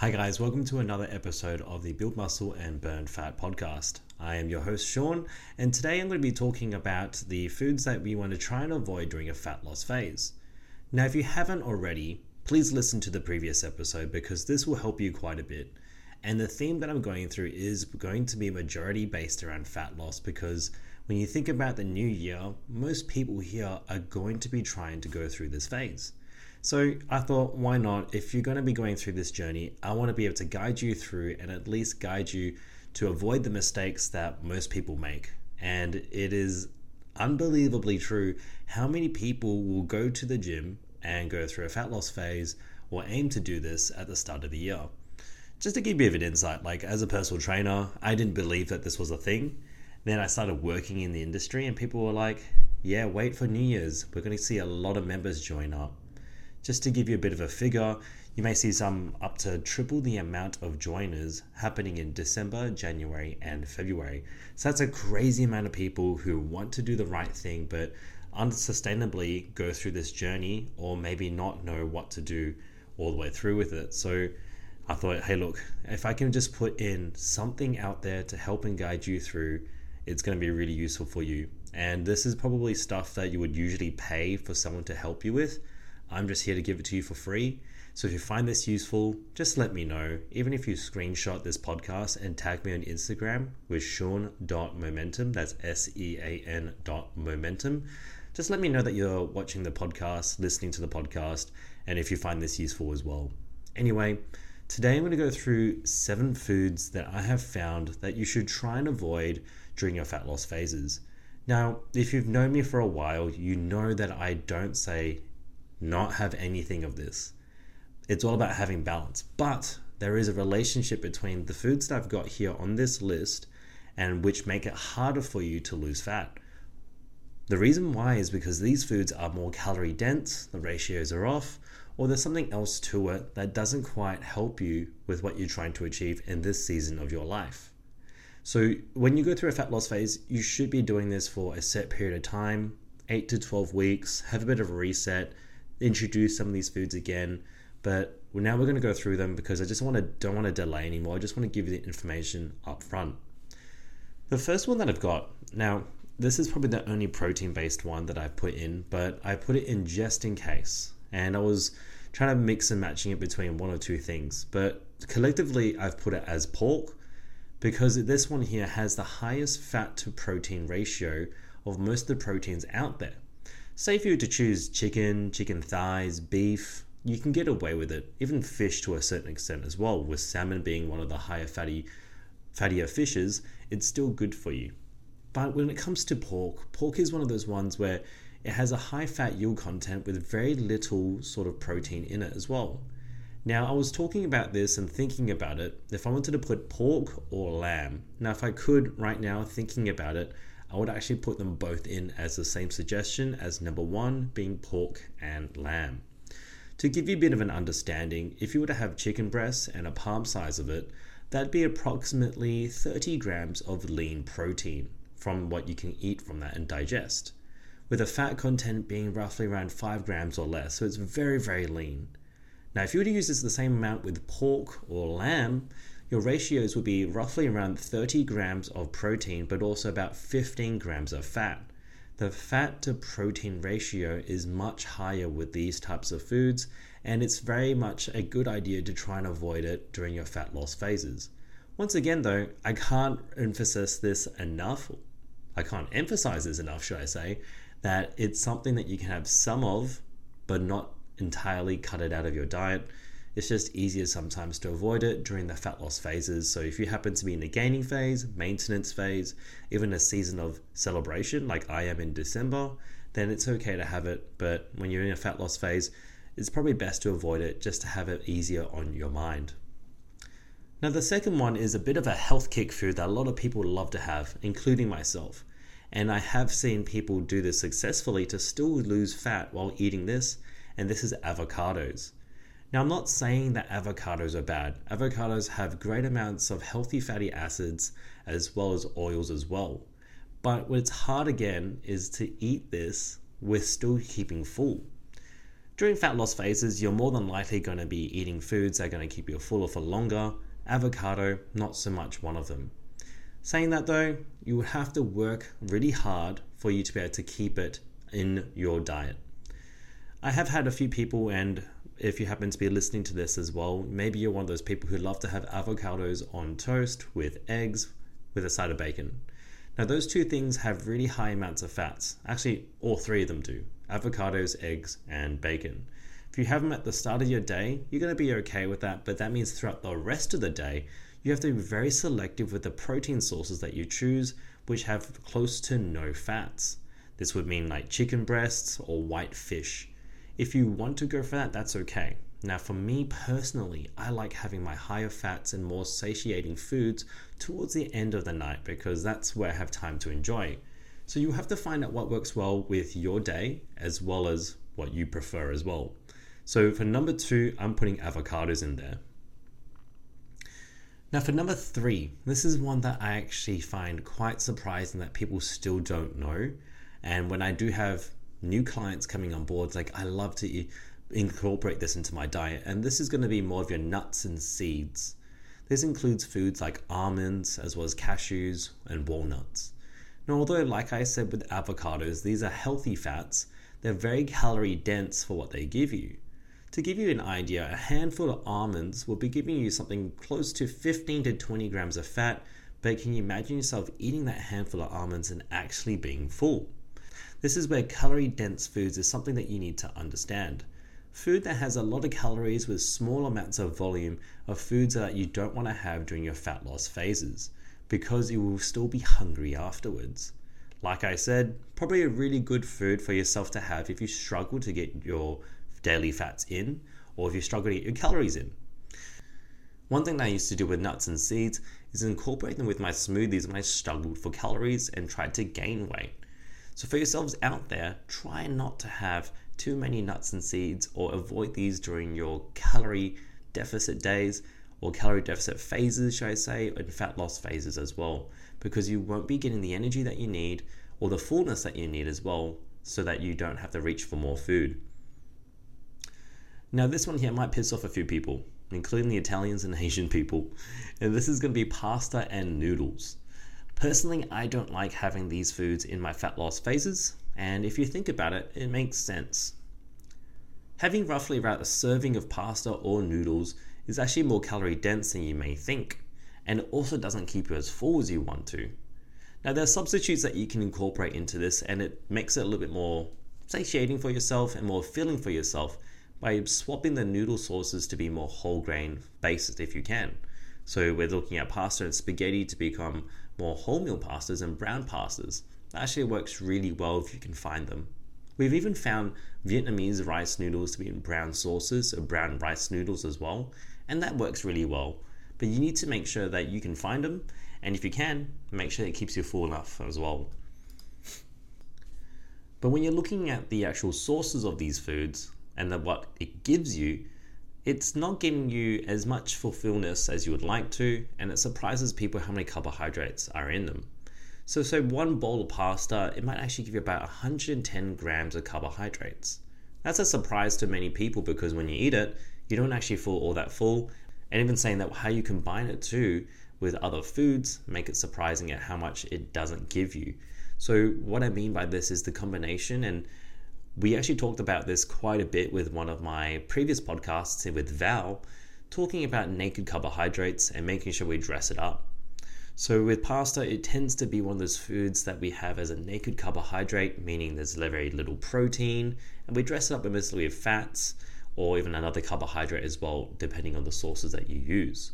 Hi, guys, welcome to another episode of the Build Muscle and Burn Fat podcast. I am your host, Sean, and today I'm going to be talking about the foods that we want to try and avoid during a fat loss phase. Now, if you haven't already, please listen to the previous episode because this will help you quite a bit. And the theme that I'm going through is going to be majority based around fat loss because when you think about the new year, most people here are going to be trying to go through this phase. So I thought, why not? If you're going to be going through this journey, I want to be able to guide you through and at least guide you to avoid the mistakes that most people make. And it is unbelievably true how many people will go to the gym and go through a fat loss phase or aim to do this at the start of the year. Just to give you a bit of insight, like as a personal trainer, I didn't believe that this was a thing. Then I started working in the industry, and people were like, yeah, wait for New Year's. We're going to see a lot of members join up. Just to give you a bit of a figure, you may see some up to triple the amount of joiners happening in December, January, and February. So that's a crazy amount of people who want to do the right thing but unsustainably go through this journey or maybe not know what to do all the way through with it. So I thought, hey, look, if I can just put in something out there to help and guide you through, it's going to be really useful for you. And this is probably stuff that you would usually pay for someone to help you with. I'm just here to give it to you for free. So if you find this useful, just let me know. Even if you screenshot this podcast and tag me on Instagram with Sean.momentum, that's S E A N dot momentum. Just let me know that you're watching the podcast, listening to the podcast, and if you find this useful as well. Anyway, today I'm going to go through seven foods that I have found that you should try and avoid during your fat loss phases. Now, if you've known me for a while, you know that I don't say not have anything of this. It's all about having balance. But there is a relationship between the foods that I've got here on this list and which make it harder for you to lose fat. The reason why is because these foods are more calorie dense, the ratios are off, or there's something else to it that doesn't quite help you with what you're trying to achieve in this season of your life. So, when you go through a fat loss phase, you should be doing this for a set period of time 8 to 12 weeks, have a bit of a reset, introduce some of these foods again. But now we're going to go through them because I just want to don't want to delay anymore. I just want to give you the information up front. The first one that I've got now, this is probably the only protein based one that I've put in, but I put it in just in case. And I was trying to mix and matching it between one or two things. But collectively, I've put it as pork because this one here has the highest fat to protein ratio of most of the proteins out there. Say if you were to choose chicken, chicken thighs, beef, you can get away with it. Even fish to a certain extent as well, with salmon being one of the higher fatty fattier fishes, it's still good for you. But when it comes to pork, pork is one of those ones where it has a high fat yield content with very little sort of protein in it as well. Now, I was talking about this and thinking about it if I wanted to put pork or lamb. Now, if I could right now, thinking about it, I would actually put them both in as the same suggestion as number one being pork and lamb. To give you a bit of an understanding, if you were to have chicken breasts and a palm size of it, that'd be approximately 30 grams of lean protein from what you can eat from that and digest, with a fat content being roughly around 5 grams or less, so it's very, very lean. Now, if you were to use this the same amount with pork or lamb, your ratios would be roughly around 30 grams of protein, but also about 15 grams of fat. The fat to protein ratio is much higher with these types of foods, and it's very much a good idea to try and avoid it during your fat loss phases. Once again, though, I can't emphasize this enough. I can't emphasize this enough, should I say, that it's something that you can have some of, but not entirely cut it out of your diet. It's just easier sometimes to avoid it during the fat loss phases. So, if you happen to be in a gaining phase, maintenance phase, even a season of celebration like I am in December, then it's okay to have it. But when you're in a fat loss phase, it's probably best to avoid it just to have it easier on your mind. Now, the second one is a bit of a health kick food that a lot of people love to have, including myself. And I have seen people do this successfully to still lose fat while eating this, and this is avocados. Now, I'm not saying that avocados are bad. Avocados have great amounts of healthy fatty acids as well as oils as well. But what's hard again is to eat this with still keeping full. During fat loss phases, you're more than likely going to be eating foods that are going to keep you fuller for longer. Avocado, not so much one of them. Saying that though, you would have to work really hard for you to be able to keep it in your diet. I have had a few people, and if you happen to be listening to this as well, maybe you're one of those people who love to have avocados on toast with eggs with a side of bacon. Now, those two things have really high amounts of fats. Actually, all three of them do avocados, eggs, and bacon. If you have them at the start of your day, you're going to be okay with that, but that means throughout the rest of the day, you have to be very selective with the protein sources that you choose, which have close to no fats. This would mean like chicken breasts or white fish. If you want to go for that, that's okay. Now, for me personally, I like having my higher fats and more satiating foods towards the end of the night because that's where I have time to enjoy. So you have to find out what works well with your day as well as what you prefer as well. So for number two, I'm putting avocados in there. Now, for number three, this is one that I actually find quite surprising that people still don't know. And when I do have new clients coming on board, like I love to incorporate this into my diet. And this is going to be more of your nuts and seeds. This includes foods like almonds, as well as cashews and walnuts. Now, although, like I said with avocados, these are healthy fats, they're very calorie dense for what they give you. To give you an idea, a handful of almonds will be giving you something close to 15 to 20 grams of fat, but can you imagine yourself eating that handful of almonds and actually being full? This is where calorie dense foods is something that you need to understand. Food that has a lot of calories with small amounts of volume are foods that you don't want to have during your fat loss phases because you will still be hungry afterwards. Like I said, probably a really good food for yourself to have if you struggle to get your daily fats in or if you struggle to get your calories in. One thing that I used to do with nuts and seeds is incorporate them with my smoothies when I struggled for calories and tried to gain weight. So, for yourselves out there, try not to have too many nuts and seeds or avoid these during your calorie deficit days or calorie deficit phases, should I say, and fat loss phases as well, because you won't be getting the energy that you need or the fullness that you need as well, so that you don't have to reach for more food. Now, this one here might piss off a few people, including the Italians and Asian people, and this is going to be pasta and noodles. Personally, I don't like having these foods in my fat loss phases, and if you think about it, it makes sense. Having roughly about a serving of pasta or noodles is actually more calorie dense than you may think, and it also doesn't keep you as full as you want to. Now, there are substitutes that you can incorporate into this, and it makes it a little bit more satiating for yourself and more filling for yourself by swapping the noodle sources to be more whole grain based if you can. So, we're looking at pasta and spaghetti to become more wholemeal pastas and brown pastas. That actually works really well if you can find them. We've even found Vietnamese rice noodles to be in brown sauces or brown rice noodles as well, and that works really well. But you need to make sure that you can find them, and if you can, make sure it keeps you full enough as well. But when you're looking at the actual sources of these foods and the, what it gives you, it's not giving you as much fulfillment as you would like to, and it surprises people how many carbohydrates are in them. So, so one bowl of pasta, it might actually give you about 110 grams of carbohydrates. That's a surprise to many people because when you eat it, you don't actually feel all that full. And even saying that how you combine it too with other foods make it surprising at how much it doesn't give you. So what I mean by this is the combination and we actually talked about this quite a bit with one of my previous podcasts with Val, talking about naked carbohydrates and making sure we dress it up. So, with pasta, it tends to be one of those foods that we have as a naked carbohydrate, meaning there's very little protein, and we dress it up mostly with fats or even another carbohydrate as well, depending on the sources that you use.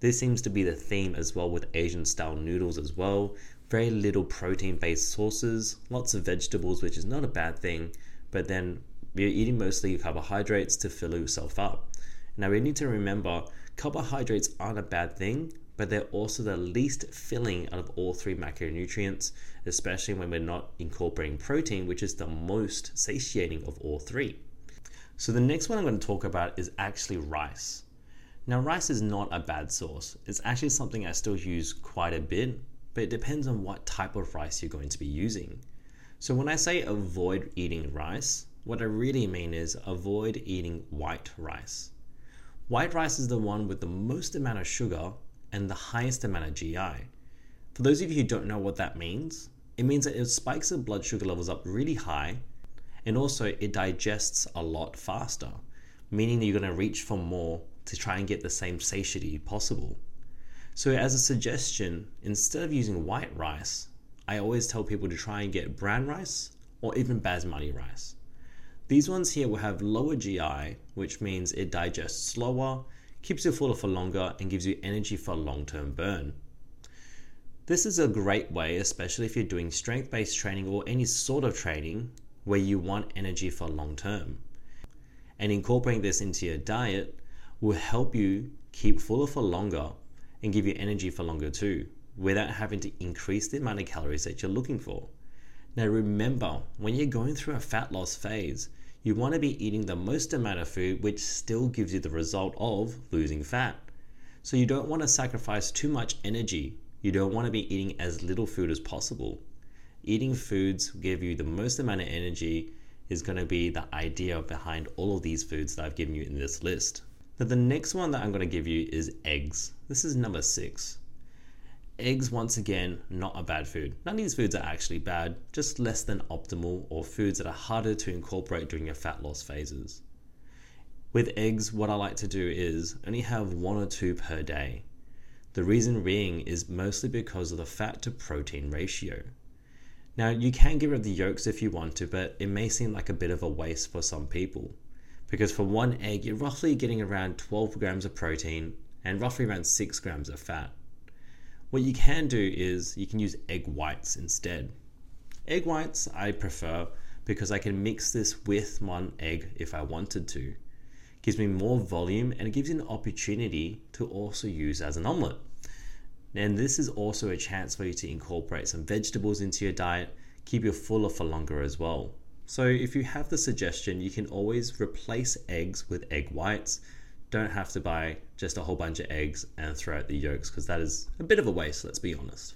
This seems to be the theme as well with Asian style noodles as well. Very little protein based sources, lots of vegetables, which is not a bad thing, but then you're eating mostly carbohydrates to fill yourself up. Now, we need to remember carbohydrates aren't a bad thing, but they're also the least filling out of all three macronutrients, especially when we're not incorporating protein, which is the most satiating of all three. So the next one I'm going to talk about is actually rice. Now, rice is not a bad source. It's actually something I still use quite a bit, but it depends on what type of rice you're going to be using. So when I say avoid eating rice, what I really mean is avoid eating white rice. White rice is the one with the most amount of sugar and the highest amount of GI. For those of you who don't know what that means, it means that it spikes the blood sugar levels up really high and also it digests a lot faster, meaning that you're going to reach for more to try and get the same satiety possible. So, as a suggestion, instead of using white rice, I always tell people to try and get brown rice or even basmati rice. These ones here will have lower GI, which means it digests slower, keeps you fuller for longer, and gives you energy for long term burn. This is a great way, especially if you're doing strength based training or any sort of training where you want energy for long term. And incorporating this into your diet will help you keep fuller for longer and give you energy for longer too, without having to increase the amount of calories that you're looking for. Now, remember, when you're going through a fat loss phase, you want to be eating the most amount of food which still gives you the result of losing fat. So, you don't want to sacrifice too much energy. You don't want to be eating as little food as possible. Eating foods give you the most amount of energy is going to be the idea behind all of these foods that I've given you in this list. Now, the next one that I'm going to give you is eggs. This is number six. Eggs, once again, not a bad food. None of these foods are actually bad, just less than optimal or foods that are harder to incorporate during your fat loss phases. With eggs, what I like to do is only have one or two per day. The reason being is mostly because of the fat to protein ratio. Now, you can get rid of the yolks if you want to, but it may seem like a bit of a waste for some people. Because for one egg, you're roughly getting around 12 grams of protein and roughly around 6 grams of fat. What you can do is you can use egg whites instead. Egg whites I prefer because I can mix this with one egg if I wanted to. Gives me more volume and it gives you an opportunity to also use as an omelette. And this is also a chance for you to incorporate some vegetables into your diet, keep you fuller for longer as well. So, if you have the suggestion, you can always replace eggs with egg whites. Don't have to buy just a whole bunch of eggs and throw out the yolks because that is a bit of a waste, let's be honest.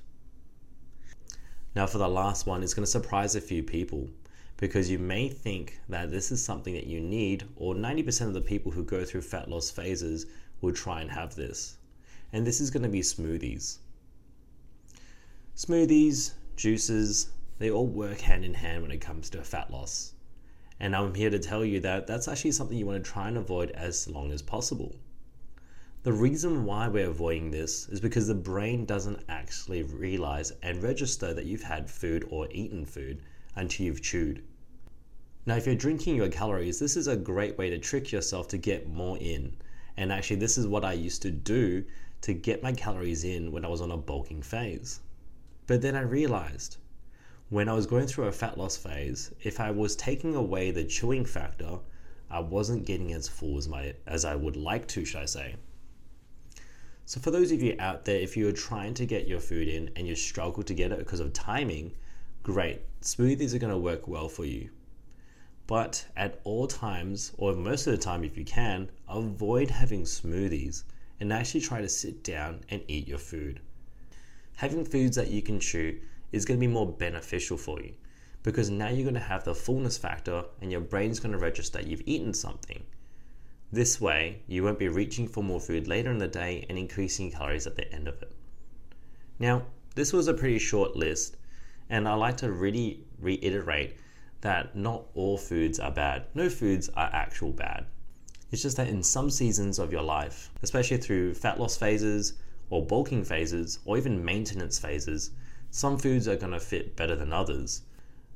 Now, for the last one, it's going to surprise a few people because you may think that this is something that you need, or 90% of the people who go through fat loss phases will try and have this and this is going to be smoothies. Smoothies, juices, they all work hand in hand when it comes to fat loss. And I'm here to tell you that that's actually something you want to try and avoid as long as possible. The reason why we're avoiding this is because the brain doesn't actually realize and register that you've had food or eaten food until you've chewed. Now, if you're drinking your calories, this is a great way to trick yourself to get more in. And actually, this is what I used to do to get my calories in when I was on a bulking phase. But then I realized when I was going through a fat loss phase, if I was taking away the chewing factor, I wasn't getting as full as my as I would like to, should I say. So for those of you out there, if you're trying to get your food in and you struggle to get it because of timing, great. Smoothies are going to work well for you. But at all times, or most of the time if you can, avoid having smoothies and actually try to sit down and eat your food. Having foods that you can chew is going to be more beneficial for you because now you're going to have the fullness factor and your brain's going to register you've eaten something. This way, you won't be reaching for more food later in the day and increasing calories at the end of it. Now, this was a pretty short list, and I like to really reiterate that not all foods are bad. No foods are actual bad. It's just that in some seasons of your life, especially through fat loss phases or bulking phases or even maintenance phases, some foods are going to fit better than others.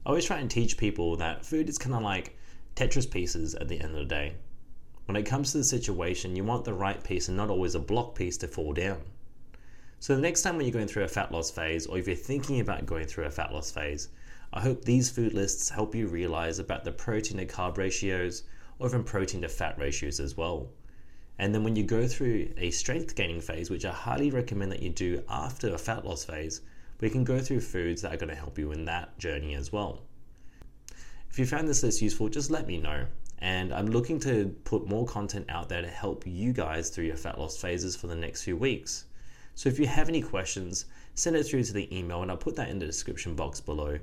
I always try and teach people that food is kind of like Tetris pieces at the end of the day. When it comes to the situation, you want the right piece and not always a block piece to fall down. So, the next time when you're going through a fat loss phase, or if you're thinking about going through a fat loss phase, I hope these food lists help you realize about the protein to carb ratios, or even protein to fat ratios as well. And then when you go through a strength gaining phase, which I highly recommend that you do after a fat loss phase, we can go through foods that are going to help you in that journey as well. If you found this list useful, just let me know. And I'm looking to put more content out there to help you guys through your fat loss phases for the next few weeks. So if you have any questions, send it through to the email and I'll put that in the description box below.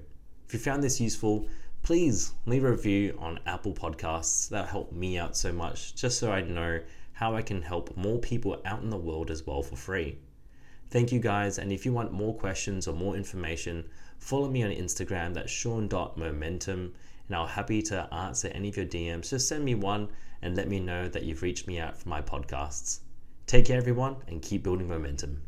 If you found this useful, please leave a review on Apple Podcasts. That helped me out so much, just so I know how I can help more people out in the world as well for free. Thank you guys, and if you want more questions or more information, follow me on Instagram, that's sean.momentum, and I'll happy to answer any of your DMs. Just send me one and let me know that you've reached me out for my podcasts. Take care, everyone, and keep building momentum.